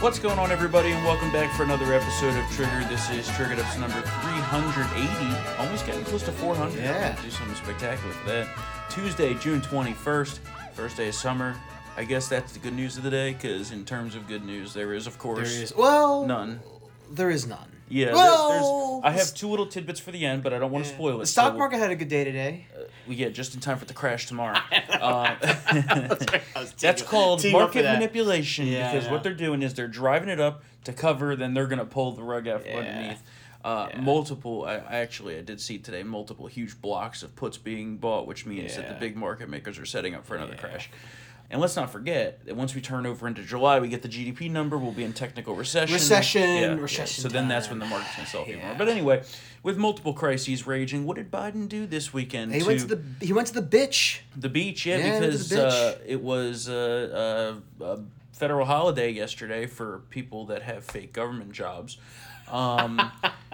What's going on, everybody, and welcome back for another episode of Trigger. This is Triggered Ups number 380. Almost getting close to 400. Yeah. Do something spectacular for that. Tuesday, June 21st, first day of summer. I guess that's the good news of the day, because in terms of good news, there is, of course, is well none. There is none. Yeah, there- Well, there's, I have two little tidbits for the end, but I don't want to spoil it. The stock we'll- market had a good day today. we get just in time for it to crash tomorrow. Uh, That's called market manipulation Yeah, I because know. what they're doing is they're driving it up to cover, then they're gonna pull the rug out from Yeah. underneath. Uh, Yeah. Multiple, I, I actually I did see today multiple huge blocks of puts being bought, which means that the Yeah. big market makers are setting up for another Yeah. crash. And let's not forget that once we turn over into July, we get the GDP number. We'll be in technical recession. Recession, recession So then that's when the market's gonna sell a few more. But anyway, with multiple crises raging, what did Biden do this weekend? He went to the he went to the bitch. The beach, yeah, Yeah, to because beach. uh, it was uh, uh, a federal holiday yesterday for people that have fake government jobs. Um,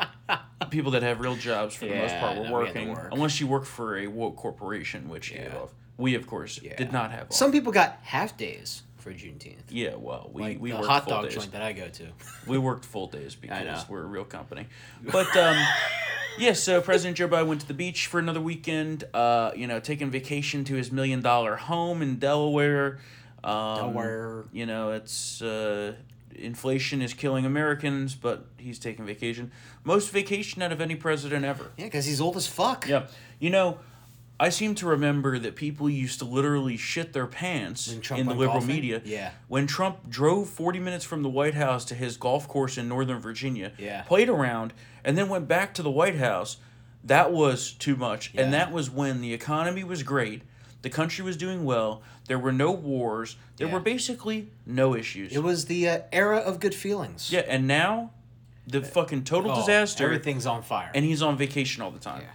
people that have real jobs, for the most part, were no, we working. work. Unless you work for a woke corporation, which you Yeah. We, of course, Yeah. did not have. Some people got half days for Juneteenth. yeah, well, we, Like we the worked hot full dog days. joint that I go to. We worked full days because we're a real company. But um, yeah, so President Joe Biden went to the beach for another weekend. Uh, you know, taking vacation to his million dollar home in Delaware. Um, Delaware. You know, it's uh, inflation is killing Americans, but he's taking vacation. Most vacation out of any president ever. Yeah, because he's old as fuck. Yeah, you know. I seem to remember that people used to literally shit their pants in the liberal golfing? media. Yeah. When Trump drove 40 minutes from the White House to his golf course in Northern Virginia, Yeah. played around, and then went back to the White House, that was too much. And that was when the economy was great, the country was doing well, there were no wars, there Yeah. were basically no issues. It was the uh, era of good feelings. yeah, and now the fucking total Oh, disaster, Everything's on fire. and he's on vacation all the time. Yeah.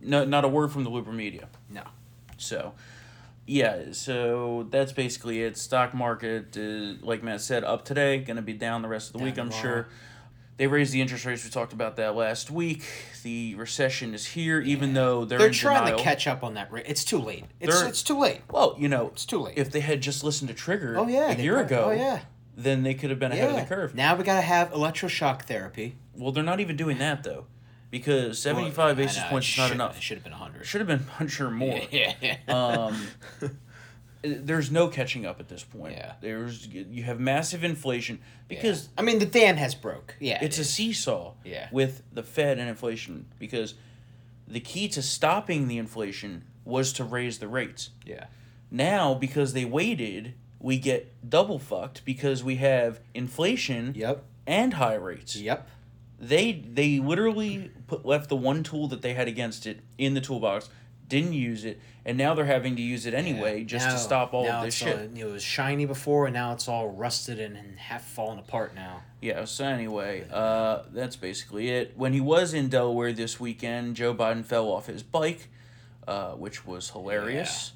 No, not a word from the liberal media. no. So, yeah, so that's basically it. Stock market, uh, like Matt said, up today, going to be down the rest of the Down week, I'm sure. They raised the interest rates. We talked about that last week. The recession is here, even though they're, They're in trying denial. to catch up on that rate. It's too late. It's They're- it's too late. Well, you know, It's too late. if they had just listened to Trigger Oh yeah. a year prob- ago, Oh yeah. then they could have been ahead Yeah. of the curve. Now we gotta have electroshock therapy. Well, they're not even doing that, though, because 75 Well, basis know, points is not enough. It should have been hundred. Should have been 100 or more. Yeah. um, there's no catching up at this point. Yeah. There's you have massive inflation because I mean the dam has broke. Yeah. it's it a seesaw Yeah. with the Fed and inflation because the key to stopping the inflation was to raise the rates. Yeah. Now because they waited, we get double fucked because we have inflation Yep. and high rates. Yep. They they literally put left the one tool that they had against it in the toolbox, didn't use it, and now they're having to use it anyway Yeah. just Now- to stop all of this shit. all- it was shiny before, and now it's all rusted and, and half falling apart now. Yeah, so anyway, uh, that's basically it. When he was in Delaware this weekend, Joe Biden fell off his bike, uh, which was hilarious.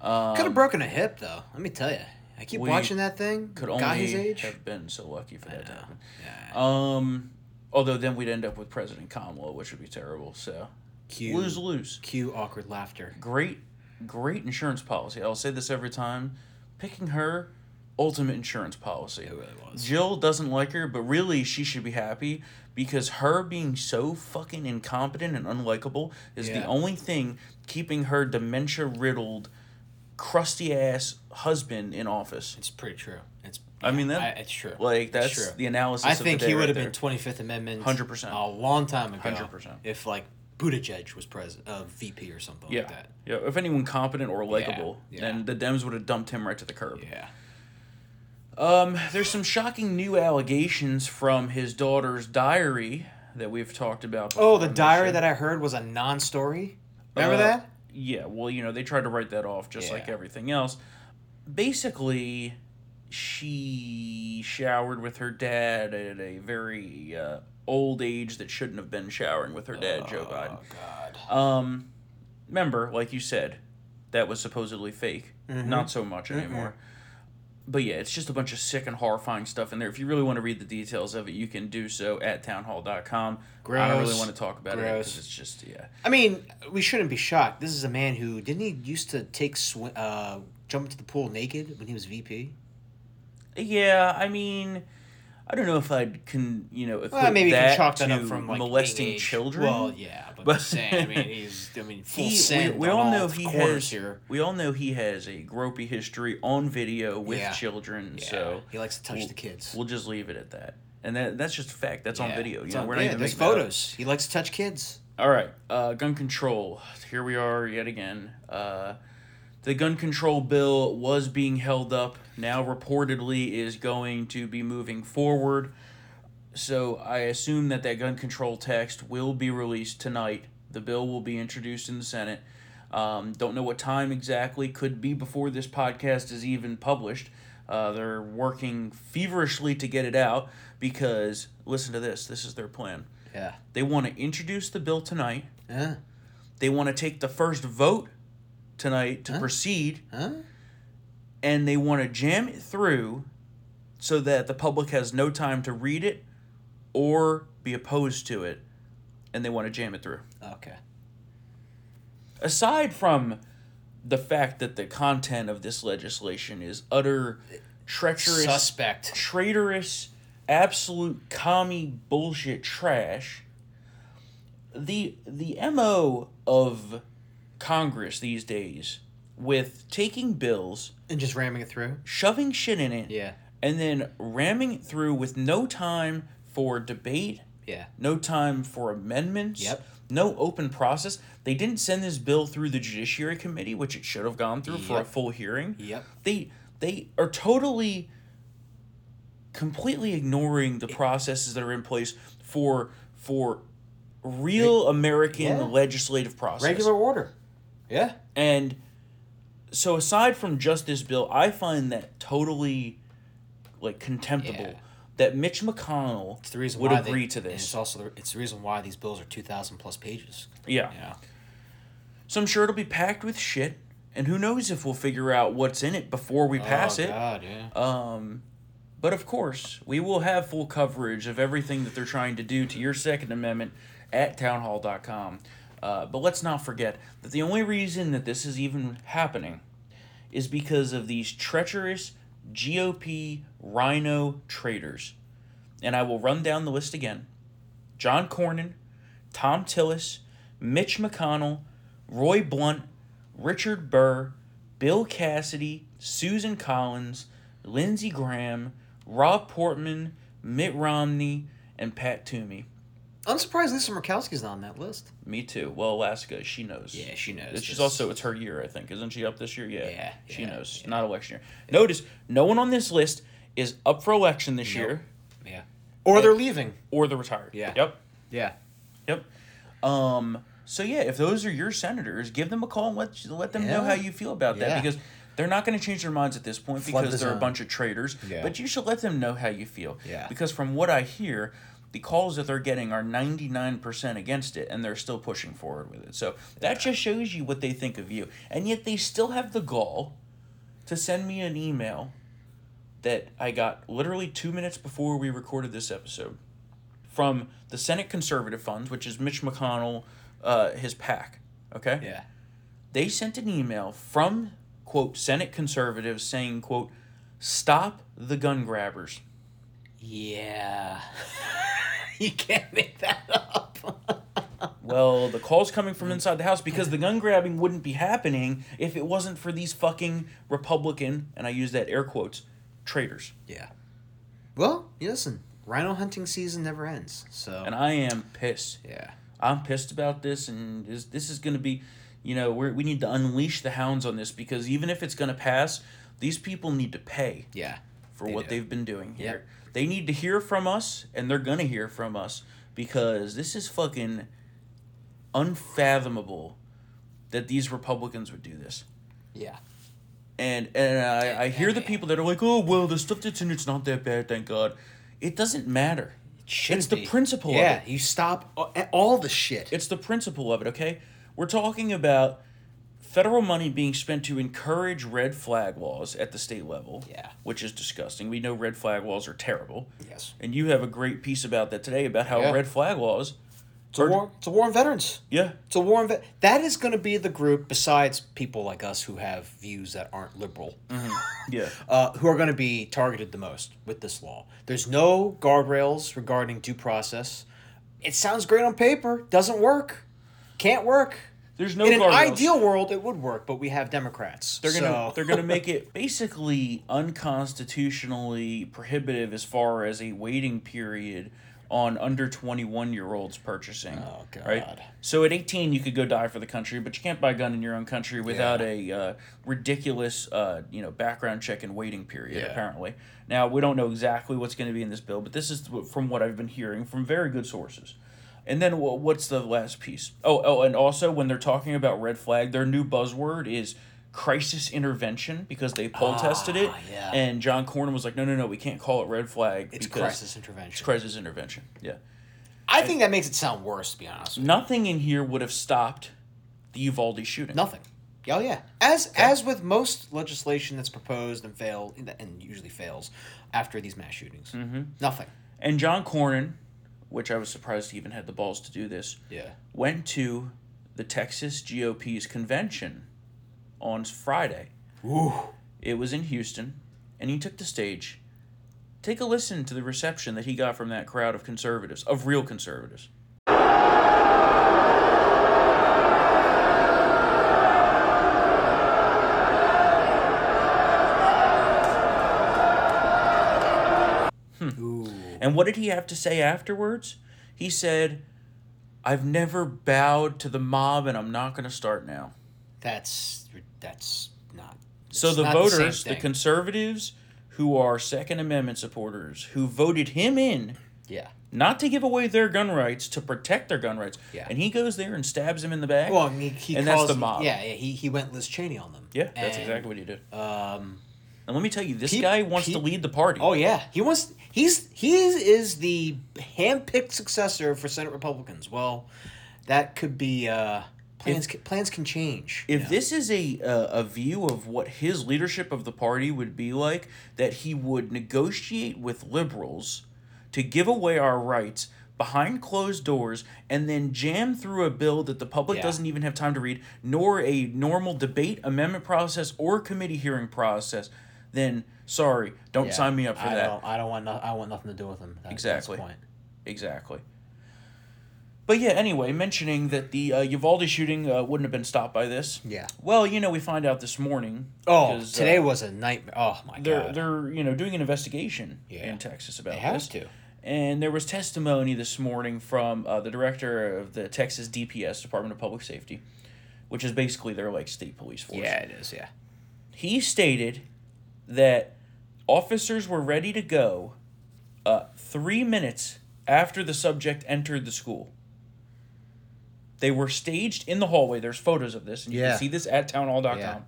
Um, Could have broken a hip though. Let me tell you. I keep watching that thing. could Guy his only age. have been so lucky for that to happen. Yeah. Um, although then we'd end up with President Kamala, which would be terrible. So Cue, lose lose. cue awkward laughter. Great, great insurance policy. I'll say this every time. Picking her, ultimate insurance policy. It really was. Jill doesn't like her, but really she should be happy because her being so fucking incompetent and unlikable is the only thing keeping her dementia riddled, crusty ass husband in office. It's pretty true. I mean, that- I, it's true. Like that's true. the analysis. I think he would right have been Twenty Fifth Amendment. 100%. A long time ago. 100%. If like Buttigieg was president, uh, VP or something Yeah, like that. yeah. If anyone competent or likable, yeah. then the Dems would have dumped him right to the curb. Yeah. Um, there's some shocking new allegations from his daughter's diary that we've talked about. Oh, the diary that I heard was a non-story. Remember Uh, that? Yeah, well, you know, they tried to write that off just like everything else. Basically, she showered with her dad at a very uh, old age that shouldn't have been showering with her dad, Joe Biden. Oh God. Um, remember, like you said, that was supposedly fake. Mm-hmm. Not so much anymore. But yeah, it's just a bunch of sick and horrifying stuff in there. If you really want to read the details of it, you can do so at townhall.com. I don't really want to talk about it Gross. because it's just, yeah. I mean, we shouldn't be shocked. This is a man who didn't he used to take sw- uh, jump into the pool naked when he was VP. Yeah, I mean, I don't know if I'd can you know equate Well, maybe that can chalk that up from like molesting age. children. Well, yeah, but, But- saying. I mean, he's. I mean, full he, we, we all know the he has here. we all know he has a gropey history on video with Yeah. children. Yeah, So he likes to touch we'll- the kids. We'll just leave it at that. And that, that's just a fact. That's on video. You know, on- we're not yeah, even there's making photos. He likes to touch kids. All right, uh, gun control. Here we are yet again. Uh, the gun control bill was being held up. Now reportedly is going to be moving forward. So I assume that that gun control text will be released tonight. The bill will be introduced in the Senate. Um, don't know what time exactly. Could be before this podcast is even published. Uh, they're working feverishly to get it out because listen to this. This is their plan. Yeah. They want to introduce the bill tonight. Huh? They want to take the first vote tonight to Huh? proceed, Huh? and they want to jam it through so that the public has no time to read it or be opposed to it, and they want to jam it through. Okay. Aside from the fact that the content of this legislation is utter treacherous, Suspect. traitorous, absolute commie bullshit trash. The the MO of Congress these days with taking bills, And just ramming it through. shoving shit in it, Yeah. and then ramming it through with no time for debate, Yeah. no time for amendments, Yep. no open process. They didn't send this bill through the Judiciary Committee, which it should have gone through for a full hearing Yep. they they are totally completely ignoring the processes that are in place for for real American yeah. legislative process. Regular order. Yeah. And so aside from just this bill, I find that totally like contemptible Yeah. that Mitch McConnell It's the reason would why agree they, to this. It's also the, it's the reason why these bills are two thousand plus pages. yeah. Yeah. So I'm sure it'll be packed with shit. And who knows if we'll figure out what's in it before we pass oh, it. God, yeah. Um, but of course, we will have full coverage of everything that they're trying to do to your Second Amendment at townhall.com. Uh, but let's not forget that the only reason that this is even happening is because of these treacherous GOP RINO traitors. And I will run down the list again John Cornyn, Thom Tillis, Mitch McConnell, Roy Blunt, Richard Burr, Bill Cassidy, Susan Collins, Lindsey Graham, Rob Portman, Mitt Romney, and Pat Toomey. I'm surprised Lisa Murkowski's not on that list. Me too. Well, Alaska, she knows. Yeah, she knows. She's this. also it's her year, I think. Isn't she up this year? Yeah. Yeah, She yeah, knows. yeah. Not election year. Notice no one on this list is up for election this Nope. year yeah. Or they're leaving. or they're retired. Yeah. Yep. Yeah. Yep. Um. So yeah, if those are your senators, give them a call and let let them know Yeah. how you feel about Yeah. that because they're not going to change their minds at this point Flood because the they're a zone. bunch of traitors. Yeah. But you should let them know how you feel. Yeah. Because from what I hear, the calls that they're getting are ninety nine percent against it, and they're still pushing forward with it. So that just shows you what they think of you, and yet they still have the gall to send me an email that I got literally two minutes before we recorded this episode from the Senate Conservative Funds, which is Mitch McConnell, uh, his PAC. Okay? Yeah. They sent an email from, quote, Senate conservatives saying, quote, stop the gun grabbers. Yeah. you can't make that up. Well, the call's coming from inside the House because the gun grabbing wouldn't be happening if it wasn't for these fucking Republican, and I use that air quotes, traitors. yeah. Well, you listen. RINO hunting season never ends. So. And I am pissed. yeah. I'm pissed about this, and this, this is going to be, you know, we we need to unleash the hounds on this because even if it's going to pass, these people need to pay Yeah. for what do. they've been doing here. Yep. They need to hear from us, and they're going to hear from us because this is fucking unfathomable that these Republicans would do this. Yeah. And and I, I hear the people that are like, oh well, the stuff that's in it's not that bad, thank God. It doesn't matter. It's the be. principle of Yeah. it. You stop all the shit. It's the principle of it, okay? We're talking about federal money being spent to encourage red flag laws at the state level. Yeah. Which is disgusting. We know red flag laws are terrible. Yes. And you have a great piece about that today about how Yeah. red flag laws It's a war. It's a war on veterans. Yeah. It's a war on vet. That is going to be the group, besides people like us who have views that aren't liberal, Yeah. uh, who are going to be targeted the most with this law. There's no guardrails regarding due process. It sounds great on paper. Doesn't work. Can't work. There's no In an guardrails. ideal world, it would work, but we have Democrats. They're gonna so- they're gonna make it basically unconstitutionally prohibitive as far as a waiting period on under twenty one year olds purchasing. Oh, Right. God. So at eighteen you could go die for the country, but you can't buy a gun in your own country without a uh, ridiculous uh, you know background check and waiting period. Yeah. Apparently. Now we don't know exactly what's going to be in this bill, but this is from what I've been hearing from very good sources. And then wha- what's the last piece? Oh, oh, and also when they're talking about red flag, their new buzzword is crisis intervention because they poll tested it, Ah, yeah. and John Cornyn was like, no, no, no, we can't call it red flag. it's because crisis intervention. It's crisis intervention. Yeah, I think that makes it sound worse, to be honest. With you. nothing in here would have stopped the Uvalde shooting. Nothing. Oh yeah. As as with most legislation that's proposed and failed and usually fails after these mass shootings, mm-hmm. nothing. And John Cornyn, which I was surprised he even had the balls to do this, Yeah. went to the Texas GOP's convention on Friday. Ooh. It was in Houston, and he took the stage. Take a listen to the reception that he got from that crowd of conservatives, of real conservatives. And what did he have to say afterwards? He said, I've never bowed to the mob, and I'm not going to start now. That's that's not. So the not voters, the, thing. conservatives who are Second Amendment supporters, who voted him in yeah. not to give away their gun rights, to protect their gun rights, Yeah. and he goes there and stabs him in the back. Well, I mean, he And that's the mob. Yeah, yeah. He he went Liz Cheney on them. yeah, that's And, exactly what he did. Um. And let me tell you, this Pe- guy wants pe- to lead the party. Oh yeah, he wants. He's he is the handpicked successor for Senate Republicans. Well, that could be. Uh, plans can, plans can change. If this is a, a a view of what his leadership of the party would be like, that he would negotiate with liberals to give away our rights behind closed doors and then jam through a bill that the public Yeah. doesn't even have time to read, nor a normal debate, amendment process, or committee hearing process, then sorry, don't Yeah, sign me up for I that. Don't, I don't want. No, I want nothing to do with him. That- Exactly. Point. Exactly. But yeah, anyway, mentioning that the uh, Uvalde shooting uh, wouldn't have been stopped by this. Yeah. Well, you know, we find out this morning. Oh, because, uh, today was a nightmare. Oh my they're god. they're you know doing an investigation Yeah. in Texas about They have this. to. And there was testimony this morning from uh, the director of the Texas DPS Department of Public Safety, which is basically their like state police force. Yeah, it is. Yeah. He stated that officers were ready to go uh, three minutes after the subject entered the school. They were staged in the hallway. There's photos of this, and you Yeah. can see this at townhall.com. Yeah.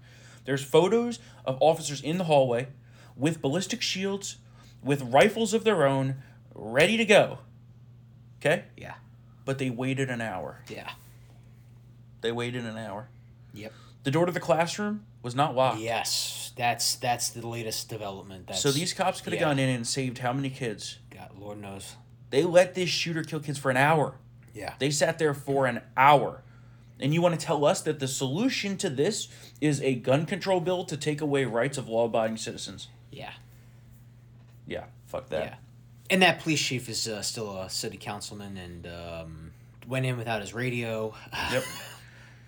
There's photos of officers in the hallway with ballistic shields, with rifles of their own, ready to go. Okay? Yeah. But they waited an hour. Yeah. They waited an hour. Yep. The door to the classroom was not locked. Yes, that's that's the latest development. That's, So these cops could have yeah. gone in and saved how many kids? God, Lord knows. They let this shooter kill kids for an hour. Yeah. They sat there for an hour. And you want to tell us that the solution to this is a gun control bill to take away rights of law abiding citizens? Yeah. Yeah, fuck that. Yeah. And that police chief is uh, still a city councilman and um, went in without his radio. Yep.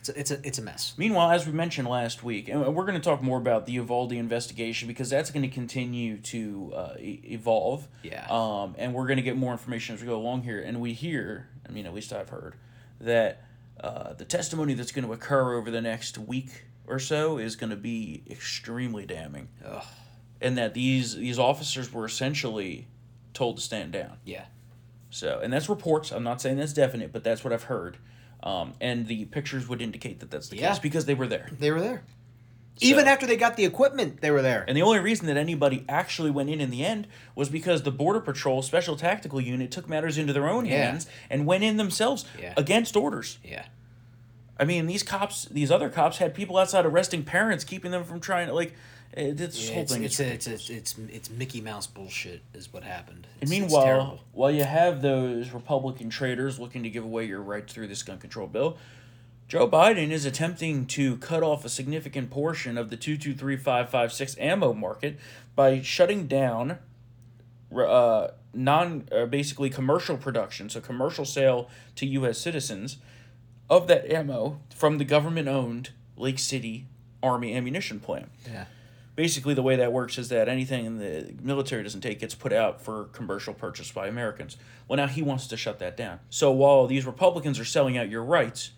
It's a, it's a it's a mess. Meanwhile, as we mentioned last week, and we're going to talk more about the Uvalde investigation because that's going to continue to uh, e- evolve. Yeah. Um, and we're going to get more information as we go along here. And we hear, I mean, at least I've heard, that uh, the testimony that's going to occur over the next week or so is going to be extremely damning. Ugh. And that these these officers were essentially told to stand down. Yeah. So, and that's reports. I'm not saying that's definite, but that's what I've heard. Um, and the pictures would indicate that that's the Yeah. case because they were there. They were there. Even after they got the equipment, they were there. And the only reason that anybody actually went in in the end was because the Border Patrol Special Tactical Unit took matters into their own Yeah. hands and went in themselves Yeah. against orders. yeah. I mean, these cops, these other cops had people outside arresting parents, keeping them from trying to, like, It, this Yeah, whole it's, thing it's, is it's, it's, it's, it's Mickey Mouse bullshit is what happened. And meanwhile, it's terrible. while you have those Republican traitors looking to give away your rights through this gun control bill, Joe Biden is attempting to cut off a significant portion of the 223.556 ammo market by shutting down uh, non uh, basically commercial production, so commercial sale to U.S. citizens of that ammo from the government owned Lake City Army ammunition plant yeah. Basically the way that works is that anything the military doesn't take gets put out for commercial purchase by Americans. Well, now he wants to shut that down. So while these Republicans are selling out your rights,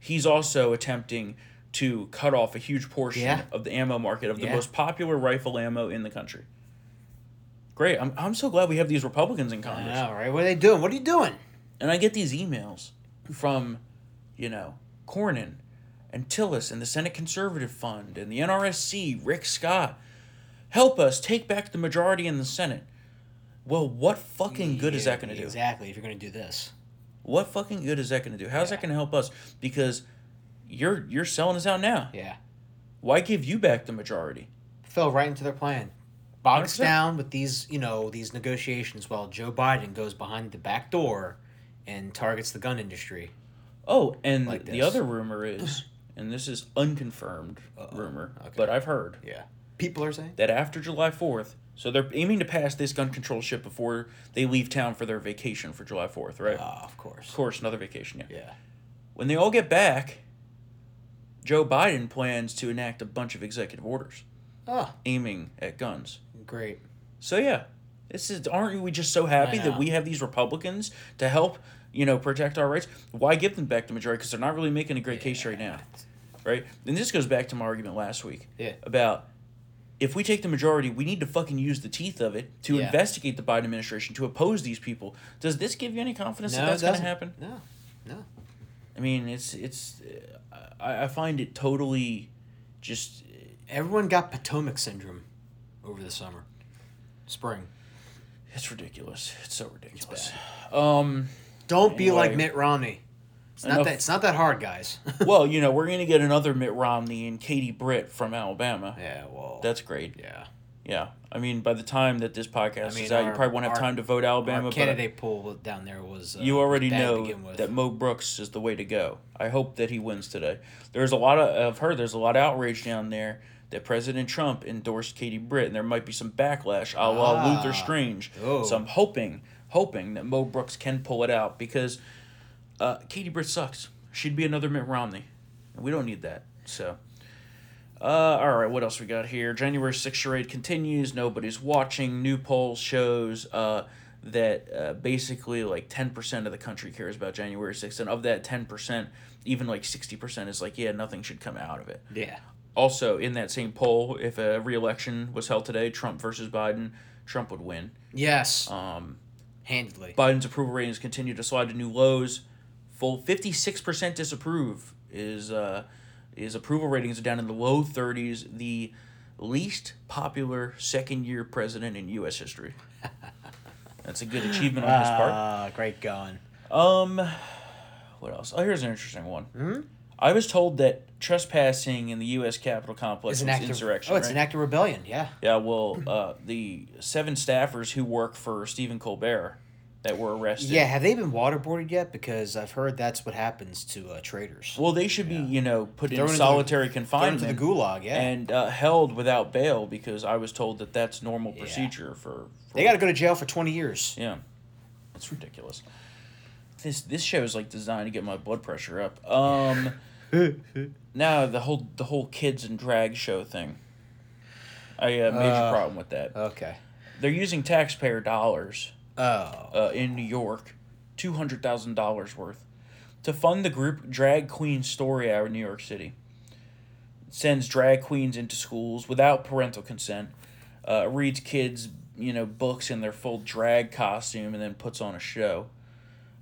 he's also attempting to cut off a huge portion Yeah. of the ammo market of the Yeah. most popular rifle ammo in the country. Great. I'm, I'm so glad we have these Republicans in Congress. know, right? What are they doing? What are you doing? And I get these emails from, you know, Cornyn and Tillis and the Senate Conservative Fund and the NRSC, Rick Scott. Help us take back the majority in the Senate. Well, what fucking good is that going to do? Exactly. If you're going to do this, What fucking good is that going to do? How's that going to help us? Because you're you're selling us out now. yeah, Why give you back the majority? fell right into their plan. Bogs 100%. down with these, you know, these negotiations while Joe Biden goes behind the back door and targets the gun industry. Oh, and Like the other rumor is, and this is unconfirmed rumor, Okay. but I've heard Yeah. People are saying. that after July 4th, so they're aiming to pass this gun control ship before they leave town for their vacation for July 4th, right? Ah, of course. of course, another vacation, yeah. Yeah. When they all get back, Joe Biden plans to enact a bunch of executive orders Oh, aiming at guns. great. So yeah, this is aren't we just so happy that we have these Republicans to help, you know, protect our rights? Why give them back the majority? Because they're not really making a great case right now, right? And this goes back to my argument last week Yeah. about if we take the majority, we need to fucking use the teeth of it to Yeah. investigate the Biden administration to oppose these people. Does this give you any confidence No, that that's going to happen? No. No. I mean, it's it's uh, I, I find it totally just Everyone got Potomac syndrome over the summer, spring. it's ridiculous. It's so ridiculous. um. Don't be like Mitt Romney. It's not that. It's not that hard, guys. well, you know, we're gonna get another Mitt Romney and Katie Britt from Alabama. yeah. Well. That's great. yeah. Yeah, I mean, by the time that this podcast I mean, is out, you probably won't have our- time to vote Alabama. Our but candidate pool down there was. Uh, you already know that Mo Brooks is the way to go. I hope that he wins today. There's a lot of I've heard there's a lot of outrage down there that President Trump endorsed Katie Britt, and there might be some backlash, a la Ah. Luther Strange. Oh. So I'm hoping, hoping that Mo Brooks can pull it out because uh, Katie Britt sucks. She'd be another Mitt Romney, and we don't need that. So. Uh, all right, what else we got here? January 6th charade continues. Nobody's watching. New poll shows uh, that uh, basically like 10% of the country cares about January 6th. And of that 10%, even like 60% is like, yeah, nothing should come out of it. Yeah. Also, in that same poll, if a re election was held today, Trump versus Biden, Trump would win. Yes. Um, handedly. Biden's approval ratings continue to slide to new lows. Full 56% disapprove is uh, is approval ratings are down in the low 30s. The least popular second year president in U.S. history. That's a good achievement on his part. Ah, great going. Um, what else? Oh, here's an interesting one. Hmm? I was told that trespassing in the U.S. Capitol complex an act of insurrection. Oh, it's right? an act of rebellion. Yeah. Yeah, well, uh, the seven staffers who work for Stephen Colbert that were arrested. Yeah. Have they been waterboarded yet? Because I've heard that's what happens to uh, traitors. Well, they should be, you know, put in Thrown the- solitary Thrown confinement to the gulag. Yeah. and uh, held without bail because I was told that that's normal procedure for. for they got to go to jail for twenty years. Yeah, it's ridiculous. This this show is like designed to get my blood pressure up. Um, now the whole the whole kids and drag show thing. I have a major Uh, problem with that. Okay. They're using taxpayer dollars Oh. uh, in New York, two hundred thousand dollars worth, to fund the group Drag Queen Story Hour in New York City. It sends drag queens into schools without parental consent, uh, reads kids you know books in their full drag costume, and then puts on a show.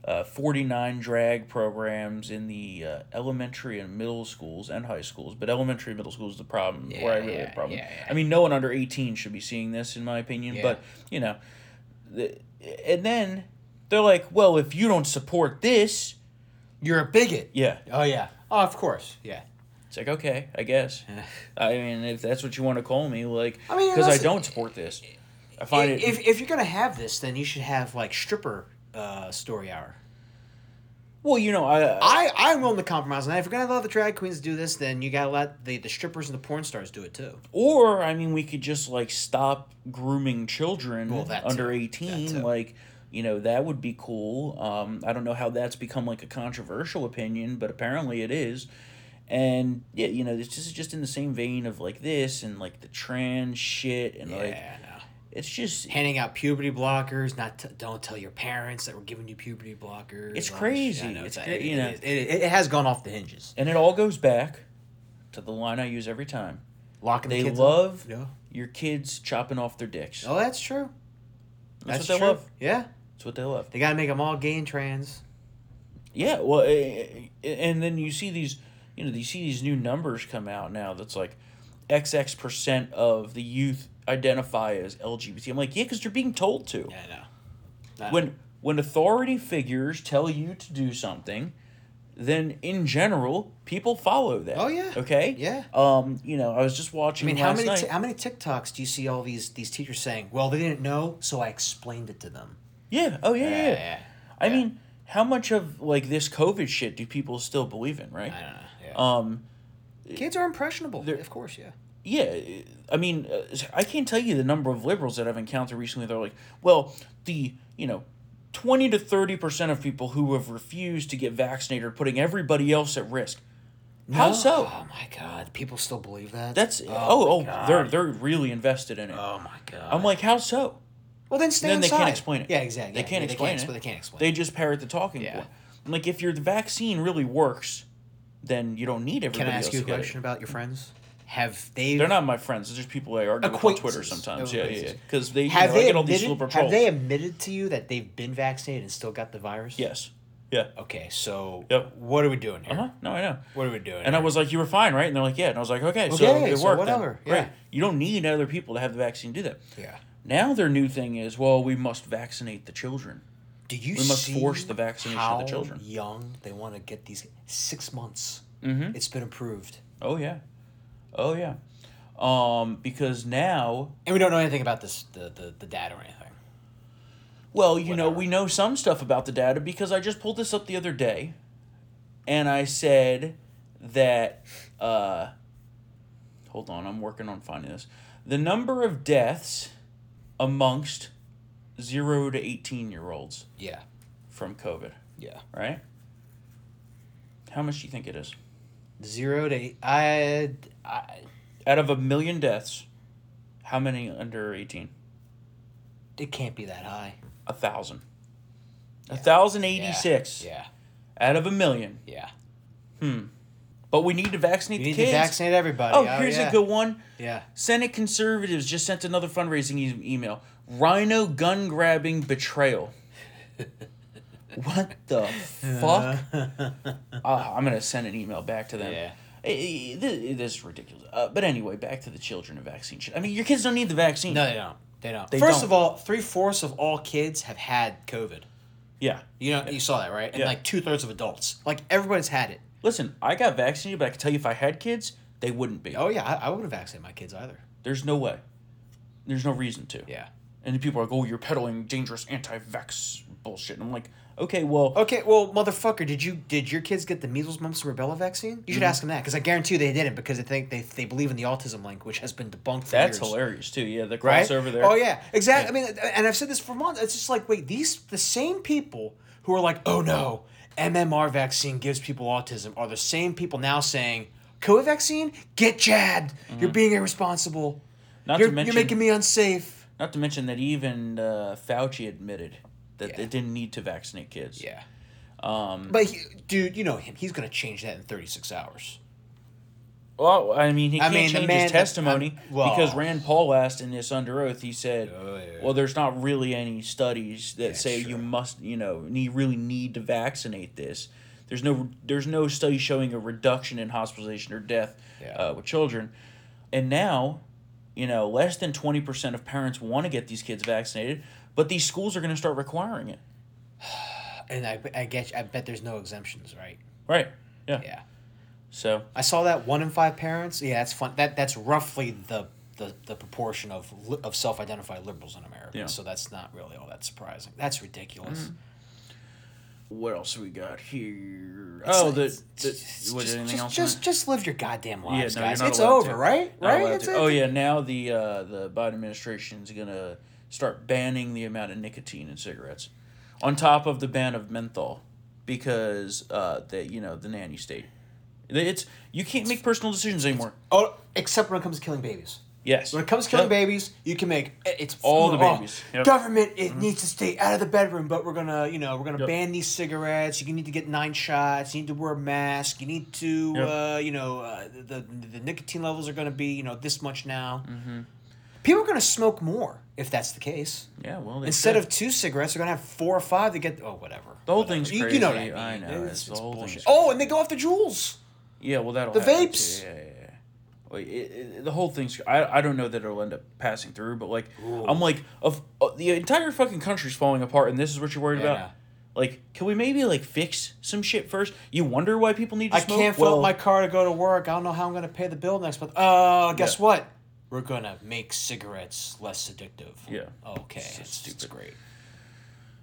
Uh, 49 drag programs in the uh, elementary and middle schools and high schools, but elementary and middle schools is the problem where I really have a problem. yeah, yeah. I mean, no one under 18 should be seeing this, in my opinion, Yeah. but you know, the, and then they're like, well, if you don't support this, You're a bigot. yeah. Oh yeah. Oh, of course. Yeah. It's like okay, I guess. I mean, if that's what you want to call me, like, I mean, because I don't support this. I find it. if, if you're gonna have this, then you should have like stripper uh, story hour. well, you know, I, I I'm willing to compromise on that. If you're gonna let the drag queens do this, then you gotta let the, the strippers and the porn stars do it too. or I mean, we could just like stop grooming children Well, under eighteen. Like, you know, that would be cool. Um, I don't know how that's become like a controversial opinion, but apparently it is. And yeah, you know, this is just in the same vein of like this and like the trans shit and like Yeah, no. It's just Handing out puberty blockers. Not t- don't tell your parents that we're giving you puberty blockers. It's crazy. shit. Know, It's it's, cra- you know. it, it, it has gone off the hinges. and it all goes back to the line I use every time. Locking They the kids love Up. Yeah. your kids chopping off their dicks. Oh, that's true. That's, That's what they true. love. Yeah. That's what they love. They gotta make them all gay and trans. Yeah, well, eh, eh, and then you see these, you know, you see these new numbers come out now. That's like, XX percent of the youth identify as LGBT. I'm like, yeah, because you're being told to. Yeah, I know. When when authority figures tell you to do something, then in general people follow that. Oh, yeah. Okay. Yeah. Um, you know, I was just watching. I mean, how many ti- how many TikToks do you see all these these teachers saying? Well, they didn't know, so I explained it to them. yeah. Oh yeah. Yeah. yeah. I yeah. mean, how much of like this COVID shit do people still believe in? Right. I don't know. Yeah. Um. Kids are impressionable. Of course, yeah. Yeah, I mean, uh, I can't tell you the number of liberals that I've encountered recently. They're like, well, the you know, twenty to thirty percent of people who have refused to get vaccinated are putting everybody else at risk. How so? Oh my god, people still believe that. That's oh my oh, they're they're really invested in it. Oh my god. I'm like, how so? well, then stay then they can't explain it. Yeah, exactly. They Yeah, can't explain they it. They can't explain. They just parrot the talking Yeah. point. I'm like, if your vaccine really works, then you don't need everybody Can I ask you a to get it. question about your friends? Have they? They're not my friends. They're just people I argue with on Twitter sometimes. Oh, Yeah, yeah, acquaintances. Because they, you Have know, I they get all these admitted? Have they admitted to you that they've been vaccinated and still got the virus? Yes. Yeah. Okay, so Yep. what are we doing here? Uh huh. No, I know. What are we doing? And I was like, "You were fine, right?" And they're like, "Yeah." And I was like, "Okay, so Okay, it so worked. whatever, Then. Yeah. You don't need other people to have the vaccine to do that. yeah. Now their new thing is, well, we must vaccinate the children. Did you We must see force the vaccination of the children. young they want to get these six months? Mm-hmm. It's been approved, Oh yeah. Oh yeah. Um, because now, and we don't know anything about this the the, the data or anything. well, you know, we know some stuff about the data because I just pulled this up the other day, and I said that. Uh, hold on, I'm working on finding this. The number of deaths amongst zero to eighteen year olds Yeah, from COVID, yeah. right? How much do you think it is? Zero to eight. I, I Out of a million deaths, how many under 18? it can't be that high. A thousand. A thousand eighty-six Yeah, out of a million. yeah. Hmm. But we need to vaccinate You the need kids. to vaccinate everybody. oh, here's yeah. a good one. Yeah. Senate conservatives just sent another fundraising e- email. RINO gun grabbing betrayal. what the fuck? Ah, I'm gonna send an email back to them. Yeah. Eh, eh, This, is ridiculous. Uh, but anyway, back to the children and vaccine shit. I mean, your kids don't need the vaccine. No, they don't. They don't. They First don't. of all, three fourths of all kids have had COVID. Yeah. You know, you saw that, right? And Yeah. like two thirds of adults. Like everybody's had it. Listen, I got vaccinated, but I can tell you if I had kids, they wouldn't be. Oh yeah, I, I wouldn't vaccinate my kids either. There's no way. There's no reason to. Yeah. And people are like, oh, you're peddling dangerous anti-vax bullshit. And I'm like, okay, well, Okay, well, motherfucker, did you did your kids get the measles, mumps, and rubella vaccine? You should Mm-hmm. ask them that because I guarantee you they didn't because they think they, they believe in the autism link, which has been debunked. For that's years. hilarious too. Yeah, the right? crossover there. Oh yeah, exactly. I mean, and I've said this for months. It's just like, wait, these the same people who are like, oh no, MMR vaccine gives people autism are the same people now saying, COVID vaccine, get jabbed. You're being irresponsible. Mm-hmm. Not you're, to mention, you're making me unsafe. not to mention that even uh, Fauci admitted that Yeah. they didn't need to vaccinate kids. Yeah, Um, but he, dude, you know him. He's gonna change that in 36 hours. well, I mean, he I can't mean, change man- his testimony I'm- well- because Rand Paul asked in this under oath. He said, Oh, yeah. "Well, there's not really any studies that Yeah, say sure. you must, you know, need really need to vaccinate this. There's no there's no study showing a reduction in hospitalization or death uh, with children, and now, you know, less than twenty percent of parents want to get these kids vaccinated, but these schools are going to start requiring it. And I, I get, I bet there's no exemptions, right? Right. Yeah. Yeah. So I saw that one in five parents. Yeah, that's fun. That that's roughly the the, the proportion of li- of self identified liberals in America. Yeah. So that's not really all that surprising. That's ridiculous. what else we got here? It's- oh, the, the just, was just, anything just, else? just just live your goddamn lives, no, guys. It's over, to. right? Not right? It's. Oh yeah, now the uh, the Biden administration is gonna start banning the amount of nicotine in cigarettes, on top of the ban of menthol, because uh, the you know the nanny state. It's you can't make personal decisions anymore. Oh, except when it comes to killing babies. Yes. When it comes to killing Yep. babies, you can make it's All the oh, babies. Yep. Government, it needs to stay out of the bedroom, but we're gonna, you know, we're gonna Yep. ban these cigarettes. You need to get nine shots. You need to wear a mask. You need to, uh, you know, uh, the the nicotine levels are gonna be, you know, this much now. Mm-hmm. People are gonna smoke more if that's the case. Yeah. Well, they Instead should. of two cigarettes, they're gonna have four or five to get. Oh, whatever. The whole Whatever. thing's You, you know what I mean? I know, It's, it's- bullshit. Oh, and they go off the Juuls. Yeah, well, that'll The vapes. Yeah, yeah, yeah. It, it, the whole thing's. I, I don't know that it'll end up passing through, but like I'm like of uh, the entire fucking country's falling apart, and this is what you're worried Yeah. about. Like, can we maybe like fix some shit first? You wonder why people need to I smoke. can't fill well, up my car to go to work. I don't know how I'm going to pay the bill next month. Uh, guess Yeah. what? We're going to make cigarettes less addictive. Yeah. Okay. It's It's, so it's great.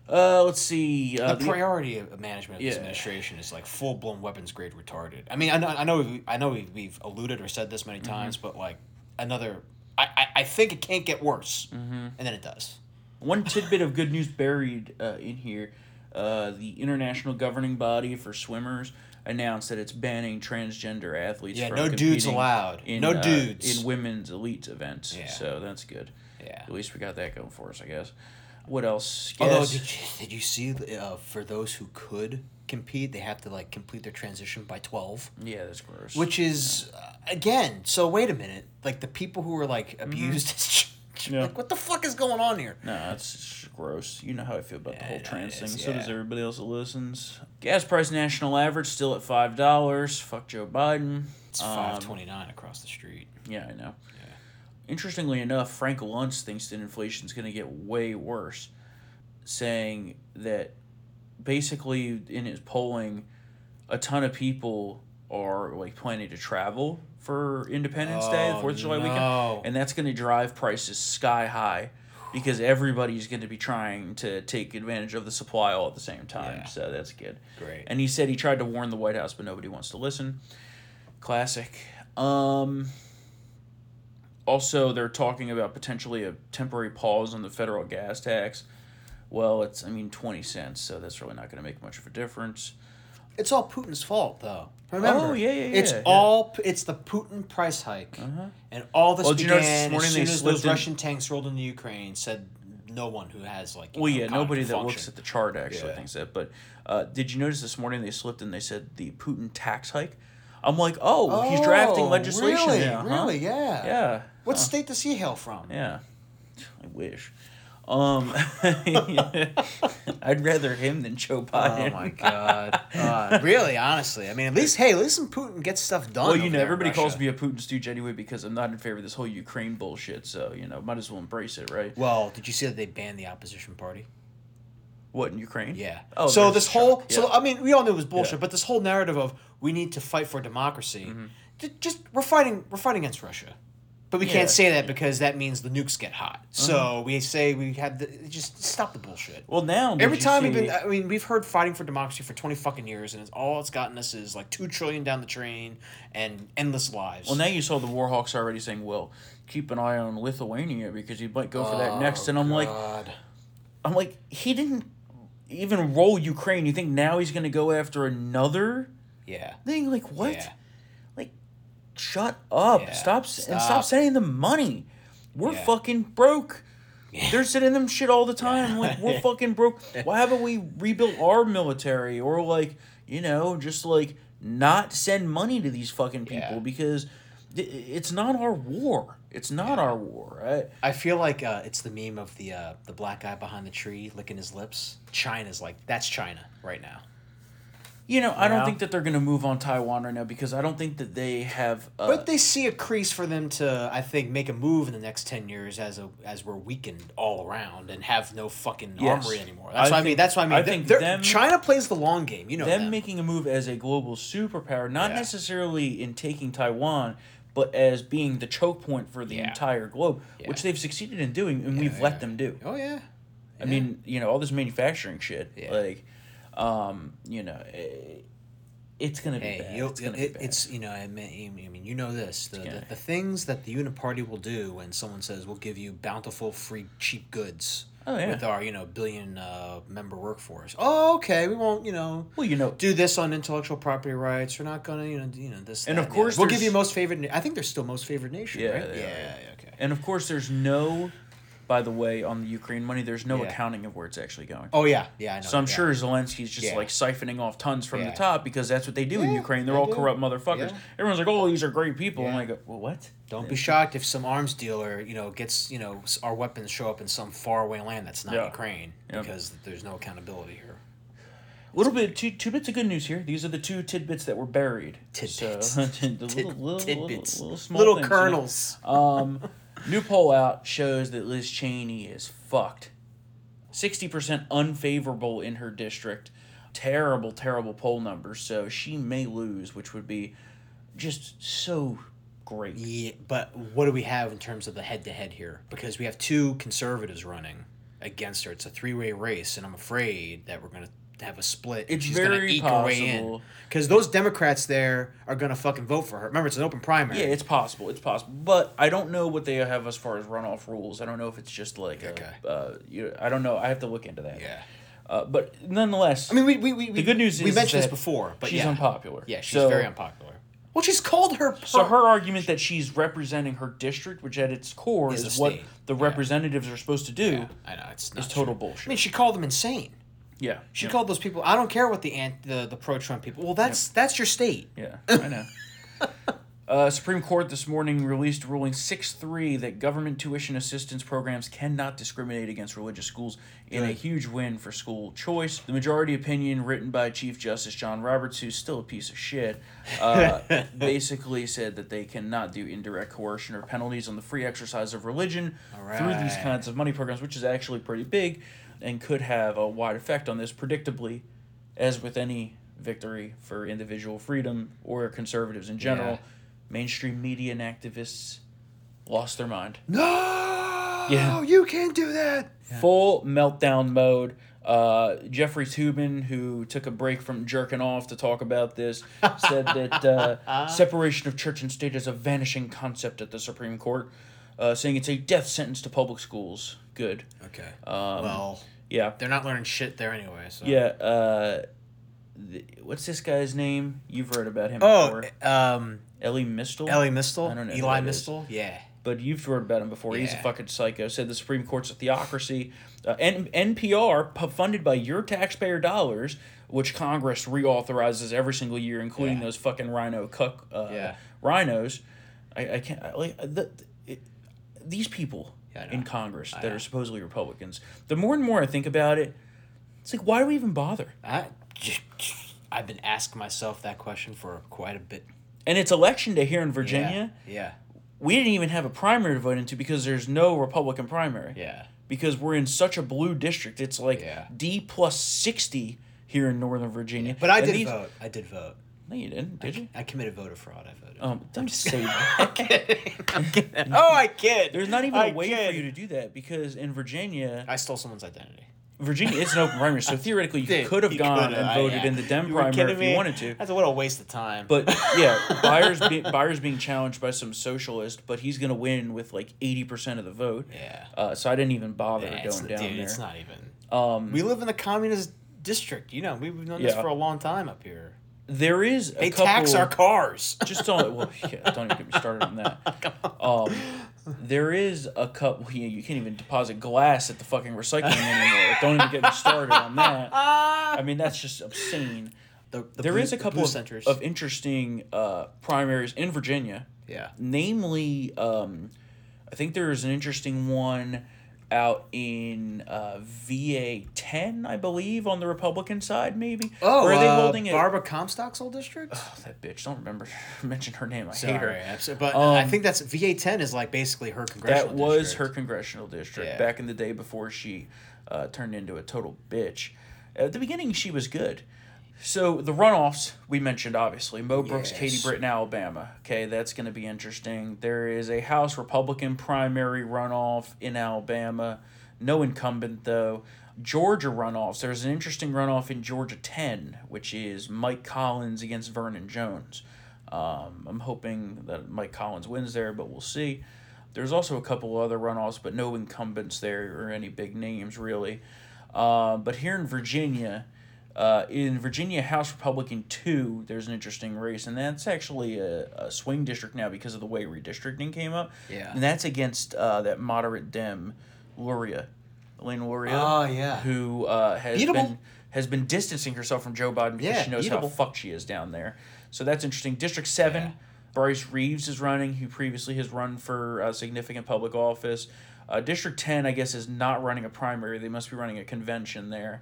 Uh, let's see. Uh, The priority of management of this administration is like full blown weapons grade retarded. I mean, I know, I know, we, I know we've, we've alluded or said this many Mm-hmm. times, but like another, I, I, I think it can't get worse, Mm-hmm. and then it does. One tidbit of good news buried uh, in here: uh, the international governing body for swimmers announced that it's banning transgender athletes. Yeah, no dudes allowed. In, No uh, dudes. in women's elite events. Yeah. So that's good. Yeah. At least we got that going for us, I guess. What else? Although, did you, did you see uh, for those who could compete, they have to like complete their transition by twelve. yeah, that's gross. which is uh, again so wait a minute like the people who were like abused as Yeah. like what the fuck is going on here No, that's gross. You know how I feel about the whole trans thing. So does everybody else that listens. Gas price national average still at five dollars. Fuck Joe Biden. it's Um, 529 across the street Yeah, I know. Yeah. Interestingly enough, Frank Luntz thinks that inflation is going to get way worse, saying that basically in his polling, a ton of people are like planning to travel for Independence Day, the Oh, Fourth of July no. weekend, and that's going to drive prices sky high because everybody's going to be trying to take advantage of the supply all at the same time. Yeah. So that's good. great And he said he tried to warn the White House, but nobody wants to listen. Classic. Um, also, they're talking about potentially a temporary pause on the federal gas tax. Well, it's I mean twenty cents, so that's really not going to make much of a difference. It's all putin's fault though remember Oh, yeah, yeah, it's yeah, yeah. all it's the putin price hike and all this Well, did you notice this morning as they soon as slipped those in- russian tanks rolled into ukraine said no one who has like you Well, know, yeah, nobody cognitive that looks at the chart actually Yeah. thinks that. But uh, did you notice this morning they slipped and they said the Putin tax hike? I'm like, oh, he's drafting Oh, legislation really? now, huh? really yeah Yeah. what Huh. state does he hail from Yeah, I wish. Um, I'd rather him than Joe Biden. Oh my god! Uh, really, honestly, I mean, at least hey, listen, Putin gets stuff done. Well, you know, everybody calls me a Putin stooge anyway because I'm not in favor of this whole Ukraine bullshit. So you know, might as well embrace it, right? Well, did you see that they banned the opposition party? What in Ukraine? Yeah. Oh, so this whole shock. so I mean, we all knew it was bullshit, Yeah. but this whole narrative of we need to fight for democracy, Mm-hmm. just we're fighting we're fighting against Russia. But we Yeah. Uh-huh. can't say that because that means the nukes get hot. So we say we have the just stop the bullshit. Well, now Every you time we've been, I mean, we've heard fighting for democracy for twenty fucking years, and it's all it's gotten us is like two trillion down the train and endless lives. Well, now you saw the Warhawks already saying, "Well, keep an eye on Lithuania because he might go for that next." And I'm like, Oh, God. I'm like, he didn't even roll Ukraine. You think now he's going to go after another yeah, thing? Like what? Yeah. Shut up! Yeah, Stop, s and stop. stop sending them money. We're Yeah. fucking broke. They're sending them shit all the time. Like we're fucking broke. Why haven't we rebuilt our military or like you know just like not send money to these fucking people Yeah. because it's not our war. It's not our war, right? I feel like uh, it's the meme of the uh, the black guy behind the tree licking his lips. China's like that's China right now. You know, I don't Yeah. think that they're going to move on Taiwan right now because I don't think that they have. Uh, But they see a crease for them to, I think, make a move in the next ten years as a as we're weakened all around and have no fucking Yes. armory anymore. That's I what I mean. That's what I mean. I think them- China plays the long game. You know them them. making a move as a global superpower, not Yeah. necessarily in taking Taiwan, but as being the choke point for the Yeah. entire globe, which they've succeeded in doing, and we've yeah. let them do. oh yeah. I mean, you know, all this manufacturing shit, Yeah. like, um, you know, eh, it's gonna be Hey, bad. you'll, It's gonna it, be bad. it's you know I mean, I mean you know this the, the the things that the unit party will do when someone says we'll give you bountiful free cheap goods Oh, yeah. with our you know billion uh, member workforce. Oh okay, we won't you know well, you know, do this on intellectual property rights. We're not gonna you know you know this And that, of course other. we'll give you most favored. na- I think they're still most favored nation. Yeah, right? yeah, are. yeah, okay. and of course, there's no, by the way, on the Ukraine money, there's no Yeah. accounting of where it's actually going. Oh yeah, yeah, I know. So I'm yeah. sure Zelensky's just Yeah. like siphoning off tons from the top because that's what they do in Ukraine. They're they all do. corrupt motherfuckers. Everyone's like, "Oh, these are great people." I'm like, "Well, what?" Don't be shocked if some arms dealer, you know, gets you know our weapons show up in some faraway land that's not. Ukraine because there's no accountability here. A little bit, two two bits of good news here. These are the two tidbits that were buried. Tidbits. So, the little, little, tidbits. little, little, Little things, you know. kernels. Um, new poll out shows that Liz Cheney is fucked. Sixty percent unfavorable in her district. Terrible, terrible poll numbers. So she may lose, which would be just so great. Yeah, but what do we have in terms of the head to head here? Because we have two conservatives running against her. It's a three way race, and I'm afraid that we're gonna have a split. It's she's gonna very eke her way in. possible. Because those Democrats there are gonna fucking vote for her. Remember, it's an open primary. Yeah, it's possible. It's possible, but I don't know what they have as far as runoff rules. I don't know if it's just like Okay. a, uh, you, I don't know. I have to look into that. yeah. Uh, but nonetheless, I mean, we we, we the good news is we mentioned this before, but she's yeah. unpopular. Yeah, she's So- very unpopular. Well, she's called her. So her argument that she's representing her district, which at its core Is is, what the Yeah. representatives are supposed to do, Yeah, I know it's is total true. bullshit. I mean, she called them insane. Yeah, She called those people. I don't care what the ant the, the pro Trump people. Well, that's that's your state. Yeah, I know. Uh, Supreme Court this morning released ruling 6 3 that government tuition assistance programs cannot discriminate against religious schools in a huge win for school choice. The majority opinion, written by Chief Justice John Roberts, who's still a piece of shit, uh, basically said that they cannot do indirect coercion or penalties on the free exercise of religion through these kinds of money programs, which is actually pretty big and could have a wide effect on this, predictably, as with any victory for individual freedom or conservatives in general Yeah. mainstream media and activists lost their mind. No, Yeah. you can't do that. Full meltdown mode. Uh, Jeffrey Toobin, who took a break from jerking off to talk about this, said that uh, separation of church and state is a vanishing concept at the Supreme Court, uh, saying it's a death sentence to public schools. Good. Okay. Um, well, Yeah. they're not learning shit there anyway. So. Yeah. Uh, th- what's this guy's name? You've heard about him Oh, before. um, Elie Mystal? Elie Mystal, I don't know Eli. Mystal. Yeah. but you've heard about him before. He's a Yeah. fucking psycho. Said the Supreme Court's a theocracy. Uh, N- NPR, funded by your taxpayer dollars, which Congress reauthorizes every single year, including Yeah. those fucking RINO cuck uh, Yeah. RINOs. I, I can't I, like the, these people Yeah, in Congress I that know. are supposedly Republicans. The more and more I think about it, it's like why do we even bother? I, I've been asking myself that question for quite a bit. And it's election day here in Virginia. Yeah. We didn't even have a primary to vote into because there's no Republican primary. Yeah. because we're in such a blue district. It's like Yeah. D plus sixty here in Northern Virginia. But I And did these- vote. I did vote. No, you didn't. Did you? I committed voter fraud. I voted. Um, don't just say that. kidding. I'm kidding. Oh, I kid. There's not even I a way kid. for you to do that because in Virginia, I stole someone's identity. Virginia is an open primary, so theoretically you Dude, could have gone and I- voted yeah. in the Dem You primary if you wanted to. That's a little waste of time. But yeah, Byers be, Beyer's being challenged by some socialist, but he's gonna win with like eighty percent of the vote. yeah. Uh, so I didn't even bother Yeah, going down dude, there. it's not even. um, We live in the communist district. You know, we've known this Yeah. for a long time up here. There is a They couple, tax our cars. just don't well yeah, don't even get me started on that. Um, there is a couple. You, you can't even deposit glass at the fucking recycling anymore. Don't even get me started on that. I mean, that's just obscene. The, the There blue- is a couple of, centers. of interesting uh, primaries in Virginia. yeah. Namely, um, I think there is an interesting one out in uh, VA ten, I believe, on the Republican side, maybe. Oh, or are they uh, holding it? Barbara Comstock's old district. Oh, that bitch! Don't remember mention her name. I hate her. abso- but I Um, think that's VA ten is like basically her congressional. That was district. her congressional district Yeah. back in the day before she uh, turned into a total bitch. At the beginning, she was good. So the runoffs we mentioned, obviously, Mo Brooks, Katie Yes. Britt in, Alabama. Okay, that's going to be interesting. There is a House Republican primary runoff in Alabama. No incumbent though. Georgia runoffs. There's an interesting runoff in Georgia ten, which is Mike Collins against Vernon Jones. Um, I'm hoping that Mike Collins wins there, but we'll see. There's also a couple other runoffs, but no incumbents there or any big names really. Uh, but here in Virginia, uh, in Virginia House Republican 2, there's an interesting race, and that's actually a, a swing district now because of the way redistricting came up. Yeah. And that's against uh, that moderate Dem, Luria, Elaine Luria. Oh, yeah. Who uh, has been has been distancing herself from Joe Biden because Yeah, she knows how fucked she is down there. So that's interesting. District 7, Yeah. Bryce Reeves is running, who previously has run for a significant public office. Uh, District 10, I guess, is not running a primary. They must be running a convention there.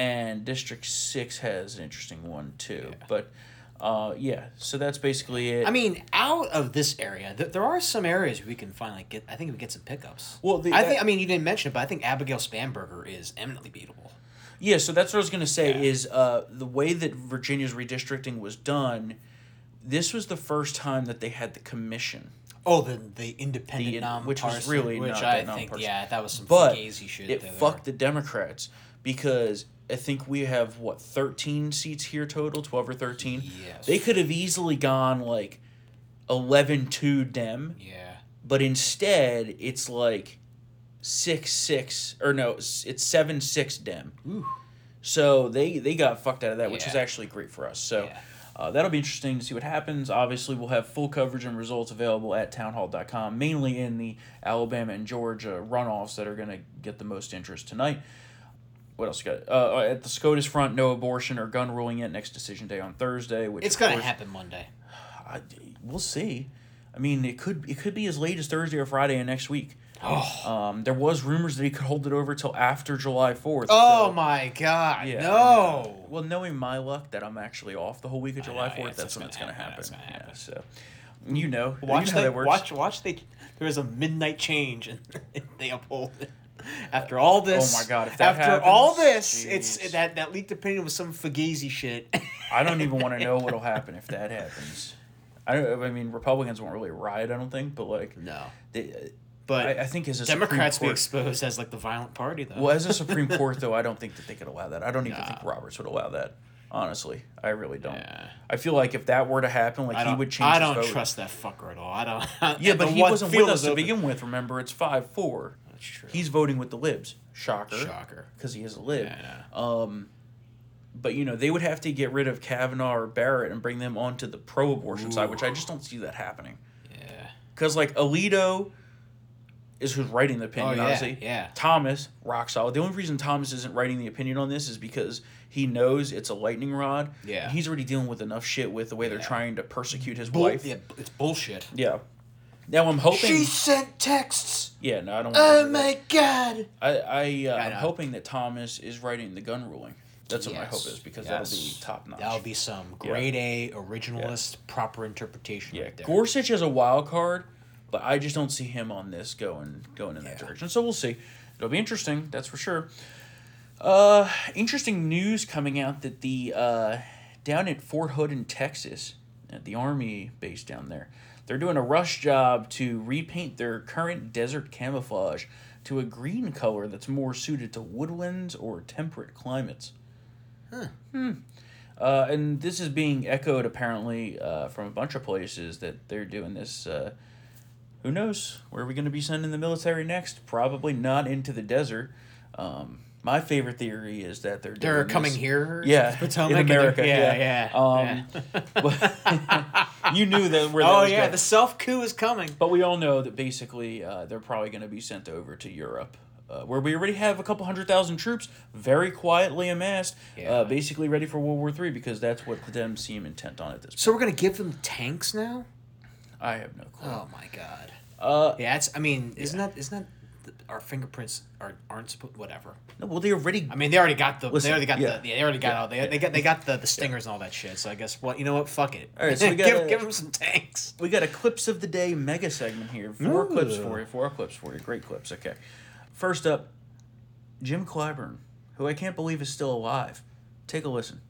And District 6 has an interesting one, too. But, uh, yeah, so that's basically it. I mean, out of this area, th- there are some areas we can finally get. I think we get some pickups. Well, the- I think. I mean, you didn't mention it, but I think Abigail Spanberger is eminently beatable. Yeah, so that's what I was going to say Yeah. is uh, the way that Virginia's redistricting was done, this was the first time that they had the commission. Oh, the the independent The- non which was really which not I that think nonpartisan. yeah, that was some But shit. it there. fucked the Democrats because I think we have, what, 13 seats here total? 12 or 13? Yes. They could have easily gone like 11 2 Dem, Yeah. but instead it's like 6 6, or no, it's 7 6 Dem. Ooh. So they they got fucked out of that, which is actually great for us. So Yeah. uh, that'll be interesting to see what happens. Obviously, we'll have full coverage and results available at townhall.com, mainly in the Alabama and Georgia runoffs that are going to get the most interest tonight. What else you got? Uh, at the SCOTUS front, no abortion or gun ruling yet. Next decision day on Thursday. Which It's gonna happen Monday. I, we'll see. I mean, it could it could be as late as Thursday or Friday of next week. Oh. Um, there was rumors that he could hold it over till after July fourth. Oh my god. Yeah, no. Well, knowing my luck that I'm actually off the whole week of July Fourth, that's that's when it's gonna happen, happen. gonna happen. Yeah, so you know, Watch you know how they, that works. watch watch they there is a midnight change and they uphold it. After all this, Oh my God, if that after happens, all this, jeez. it's that that leaked opinion was some fugazi shit. I don't even want to know what'll happen if that happens. I don't. I mean, Republicans won't really riot. I don't think, but like, no, they, but I, I think as a Democrats be Supreme Court, exposed as like the violent party though. well, as a Supreme Court though, I don't think that they could allow that. I don't even Nah. think Roberts would allow that. Honestly, I really don't. Yeah. I feel like if that were to happen, like he would change. I don't vote. trust that fucker at all. I don't. Yeah, but he wasn't with us to begin with. Remember, it's five four. True. He's voting with the libs. Shocker. shocker. Because he is a lib. Yeah. Um, but you know they would have to get rid of Kavanaugh or Barrett and bring them onto the pro-abortion side, which I just don't see that happening. Yeah. Because like Alito is who's writing the opinion, Oh, yeah, obviously. yeah. Thomas, rock solid. The only reason Thomas isn't writing the opinion on this is because he knows it's a lightning rod. Yeah. And he's already dealing with enough shit with the way they're trying to persecute his Bull, wife. yeah, it's bullshit. Yeah. Now I'm hoping. She sent texts. Yeah, no, I don't. Oh wanna that. my god. I I uh, I I'm hoping that Thomas is writing the gun ruling. That's what my hope is because yes. that'll be top notch. That'll be some grade A originalist proper interpretation yeah. right there. Gorsuch is a wild card, but I just don't see him on this going going in that direction. So we'll see. It'll be interesting, that's for sure. Uh, interesting news coming out that the uh, down at Fort Hood in Texas, at the Army base down there, they're doing a rush job to repaint their current desert camouflage to a green color that's more suited to woodlands or temperate climates. Hmm. Uh, and this is being echoed apparently uh, from a bunch of places that they're doing this. Uh, who knows? Where are we going to be sending the military next? Probably not into the desert. Um, my favorite theory is that they're They're coming this- here. Yeah, Potomac in America. Yeah, yeah, yeah. Um, yeah. you knew that where that oh yeah, going. the self coup is coming. But we all know that basically uh, they're probably going to be sent over to Europe, uh, where we already have a couple hundred thousand troops very quietly amassed, Yeah. uh, basically ready for World War Three because that's what the Dems seem intent on at this point. So we're gonna give them tanks now? I have no clue. Oh my god. Uh, Yeah, it's. I mean, isn't that isn't that our fingerprints are aren't supposed whatever. No, well, they already. I mean, they already got the Listen, they already got yeah. the yeah, they already got all they, they got they got the, the stingers and all that shit. So I guess what you know what fuck it. All right, so we give gotta- give them some tanks. we got a clips of the day mega segment here. Four clips for you. Four clips for you. Great clips. Okay. First up, Jim Clyburn, who I can't believe is still alive. Take a listen.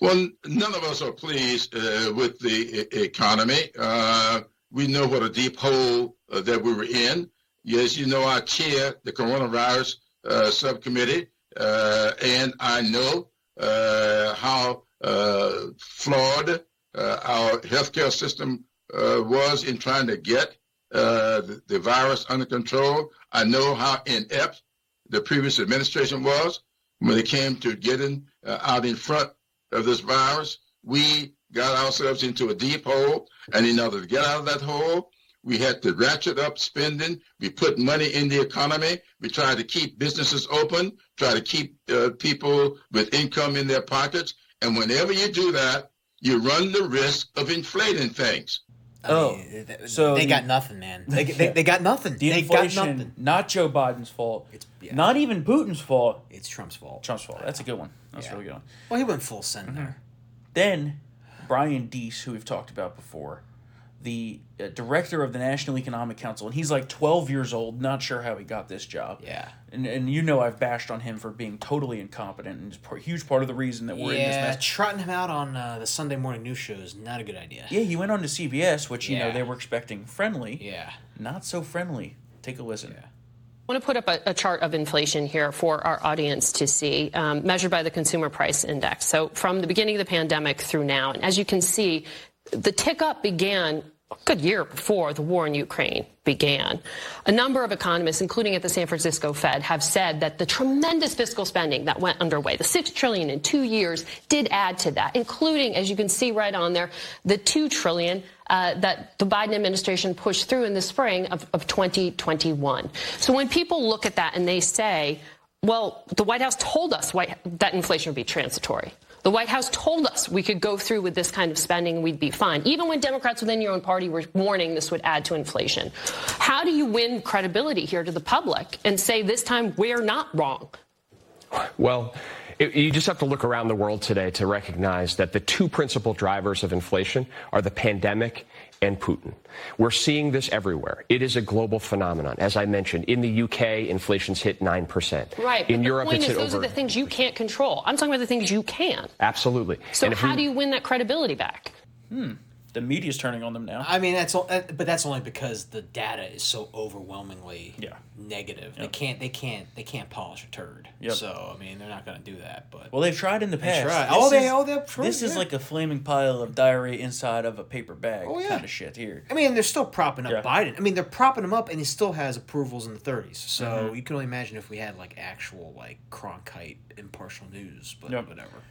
Well, none of us are pleased uh, with the e- economy. Uh, we know what a deep hole uh, that we were in. Yes, you know, I chair the coronavirus uh, subcommittee, uh, and I know uh, how uh, flawed uh, our healthcare system uh, was in trying to get the, the virus under control. I know how inept the previous administration was when it came to getting out in front of this virus. We got ourselves into a deep hole, and in order to get out of that hole, we had to ratchet up spending. We put money in the economy. We tried to keep businesses open, try to keep uh, people with income in their pockets. And whenever you do that, you run the risk of inflating things. I Oh, mean, they, so they got nothing, man. They, they, they got nothing. The they got nothing. not Joe Biden's fault. It's- yeah. Not even Putin's fault. It's Trump's fault. Trump's fault. That's a good one. That's Yeah. a really good one. Well, he went full send there. Then Brian Deese, who we've talked about before, the uh, director of the National Economic Council, and he's like 12 years old, not sure how he got this job. Yeah. And, and you know I've bashed on him for being totally incompetent, and it's a huge part of the reason that we're in this Yeah, mess. trotting him out on uh, the Sunday morning news show is not a good idea. Yeah, he went on to CBS, which, you know, they were expecting friendly. Yeah. Not so friendly. Take a listen. I want to put up a, a chart of inflation here for our audience to see, um, measured by the Consumer Price Index. So from the beginning of the pandemic through now, and as you can see, the tick up began a good year before the war in Ukraine began. A number of economists, including at the San Francisco Fed, have said that the tremendous fiscal spending that went underway, the six trillion in two years, did add to that, including, as you can see right on there, the two trillion uh, that the Biden administration pushed through in the spring of, of 2021. So when people look at that and they say, well, the White House told us that inflation would be transitory. The White House told us we could go through with this kind of spending and we'd be fine. Even when Democrats within your own party were warning this would add to inflation. How do you win credibility here to the public and say this time we're not wrong? Well, it, you just have to look around the world today to recognize that the two principal drivers of inflation are the pandemic and Putin. We're seeing this everywhere. It is a global phenomenon. As I mentioned, in the UK, inflation's hit 9%. Right. In but Europe, the point it's is, hit those over. are the things you can't control. I'm talking about the things you can. Absolutely. So And how we- do you win that credibility back? Hmm. The media's turning on them now. I mean, that's all, but that's only because the data is so overwhelmingly Yeah. negative. They can't, they can't, they can't polish a turd. Yep. So I mean, they're not going to do that. But Well, they've tried in the past. tried. This Oh, they- is- oh, tried, This is like a flaming pile of diarrhea inside of a paper bag Oh, yeah. kind of shit here. I mean, they're still propping up Yeah. Biden. I mean, they're propping him up, and he still has approvals in the 30s. So Mm-hmm. you can only imagine if we had like actual like Cronkite impartial news. But Yep. whatever.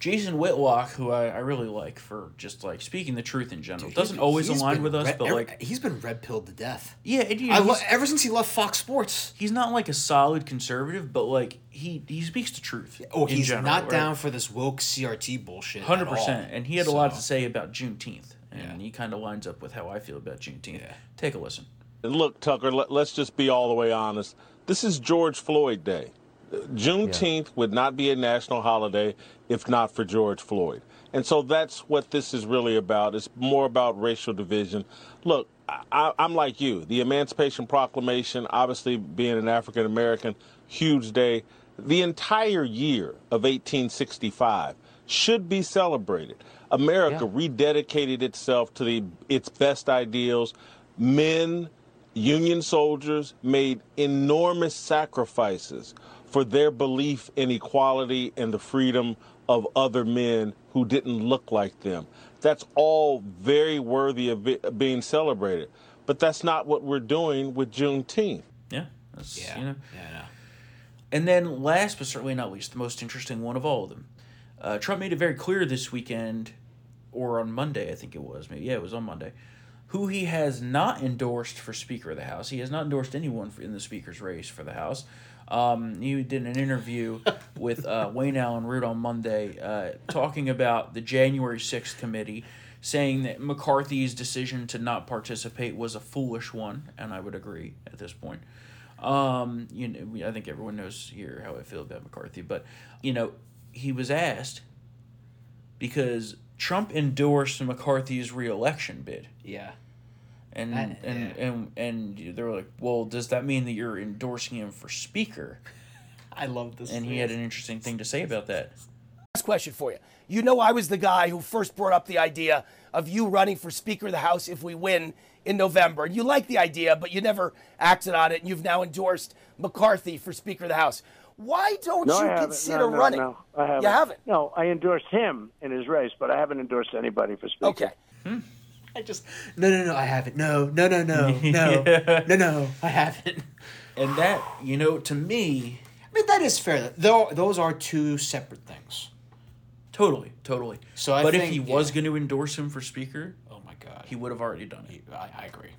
Jason Whitlock, who I, I really like for just like speaking the truth in general, doesn't always align with us, red- but like he's been red pilled to death. yeah, and, you I know, lo- ever since he left Fox Sports. he's not like a solid conservative, but like he he speaks the truth. Oh, in he's general, not right? down for this woke CRT bullshit. Hundred percent, and he had a lot to say about Juneteenth, and Yeah. he kind of lines up with how I feel about Juneteenth. Yeah. Take a listen. And look, Tucker, let, us just be all the way honest. This is George Floyd Day. Juneteenth would not be a national holiday if not for George Floyd. And so that's what this is really about. It's more about racial division. Look, I, I'm like you. The Emancipation Proclamation, obviously being an African American, huge day. The entire year of 1865 should be celebrated. America rededicated itself to the, its best ideals. Men, Union soldiers made enormous sacrifices for their belief in equality and the freedom of other men who didn't look like them. That's all very worthy of be- being celebrated. But that's not what we're doing with Juneteenth. Yeah, that's Yeah. you know. Yeah, I know. And then, last but certainly not least, the most interesting one of all of them. Uh, Trump made it very clear this weekend, or on Monday, I think it was. Maybe yeah, it was on Monday. Who he has not endorsed for Speaker of the House. He has not endorsed anyone for, in the Speaker's race for the House. Um, he did an interview with uh, Wayne Allyn Root on Monday, uh, talking about the January sixth committee, saying that McCarthy's decision to not participate was a foolish one, and I would agree at this point. Um, you know, I think everyone knows here how I feel about McCarthy, but you know, he was asked because Trump endorsed McCarthy's reelection bid. Yeah. And I- and, yeah. and and they were like, "Well, does that mean that you're endorsing him for speaker?" I love this. And he had an interesting thing to say about that. Last question for you. You know, I was the guy who first brought up the idea of you running for Speaker of the House if we win in November. And you like the idea, but you never acted on it. And you've now endorsed McCarthy for Speaker of the House. Why don't No, you haven't. consider no, no, running? No, I haven't. You haven't? No, I endorsed him in his race, but I haven't endorsed anybody for speaker. Okay. Hmm. I just no no no I haven't no no no no no no no I haven't. And that, you know, to me, I mean that is fair. Though those are two separate things. totally, totally. So I but if think- he was going to endorse him for speaker, Oh my god. he would have already done it. I, I agree.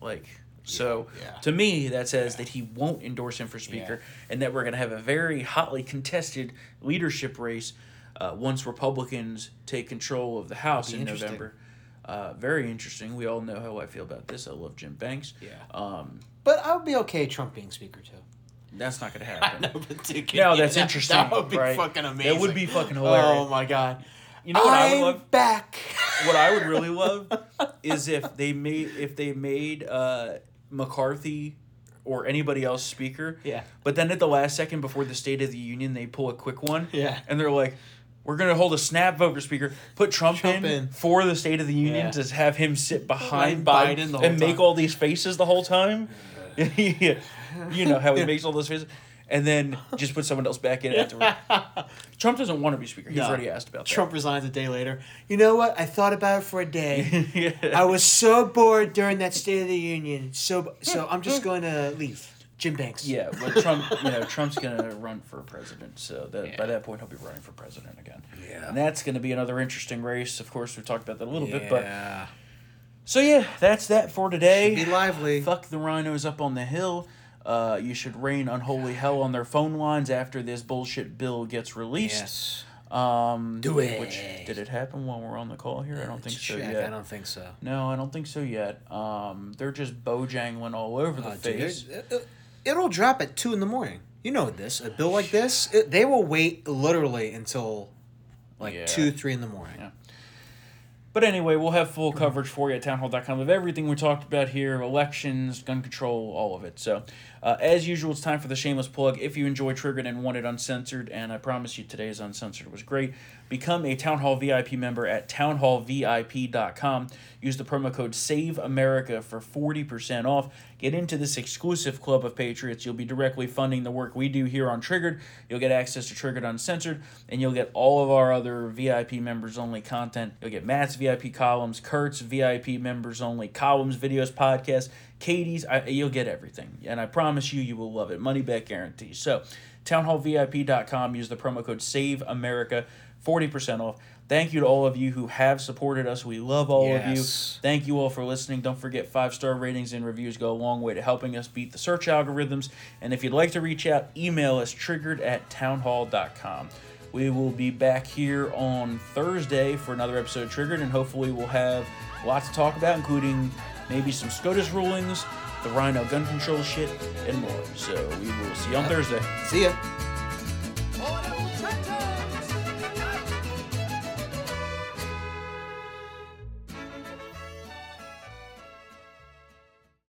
Like, so yeah. to me, that says that he won't endorse him for speaker, Yeah. and that we're going to have a very hotly contested leadership race uh, once Republicans take control of the House in. November. Uh, very interesting. We all know how I feel about this. I love Jim Banks. Yeah. Um, But I would be okay Trump being speaker too. that's not going to happen. I but No, that's interesting. That would be right? fucking amazing. That would be fucking hilarious. Oh my god. You know what I would I'm love? back. what I would really love is if they made if they made uh, McCarthy or anybody else speaker. Yeah. But then at the last second before the State of the Union, they pull a quick one. Yeah. And they're like, "We're gonna hold a snap vote for speaker. Put Trump, Trump in, in. for the State of the Union Yeah. to have him sit behind Biden, Biden and make all these faces the whole time." yeah. You know how he makes all those faces. And then just put someone else back in afterward. Trump doesn't want to be speaker. He's No. already asked about that. Trump resigns a day later. You know what? I thought about it for a day. Yeah. I was so bored during that State of the Union. So so I'm just going to leave. Jim Banks. Yeah, but Trump, you know, Trump's gonna run for president, so that by that point he'll be running for president again. Yeah. and that's gonna be another interesting race. Of course, we talked about that a little bit, but Yeah. so yeah, that's that for today. Be lively. Fuck the RINOs up on the hill. Uh, you should rain unholy hell on their phone lines after this bullshit bill gets released. Yes. Um, Do it. Which did it happen while we're on the call here? I don't think so Check. yet. I don't think so. No, I don't think so yet. Um, they're just bojangling all over the Uh, dude, face. it- it- it'll drop at two in the morning. You know this. A bill like this, it, they will wait literally until like Yeah. two, three in the morning. Yeah. But anyway, we'll have full coverage for you at townhall.com of everything we talked about here elections, gun control, all of it. So, uh, as usual, it's time for the shameless plug. If you enjoy Triggered and want it uncensored, and I promise you today's uncensored was great, become a Town Hall VIP member at townhallvip.com. Use the promo code SAVEAMERICA for 40% off. Get into this exclusive club of patriots. You'll be directly funding the work we do here on Triggered. You'll get access to Triggered Uncensored, and you'll get all of our other VIP members only content. You'll get Matt's VIP columns, Kurt's VIP members only columns, videos, podcasts, Katie's. I, you'll get everything. And I promise you, you will love it. Money back guarantee. So, townhallvip.com. Use the promo code SAVEAMERICA, 40% off. Thank you to all of you who have supported us. We love all of you. Thank you all for listening. Don't forget five star ratings and reviews go a long way to helping us beat the search algorithms. And if you'd like to reach out, email us triggered at townhall.com. We will be back here on Thursday for another episode of Triggered, and hopefully we'll have lots to talk about, including maybe some SCOTUS rulings, the RINO gun control shit, and more. So we will see you on Thursday. See ya.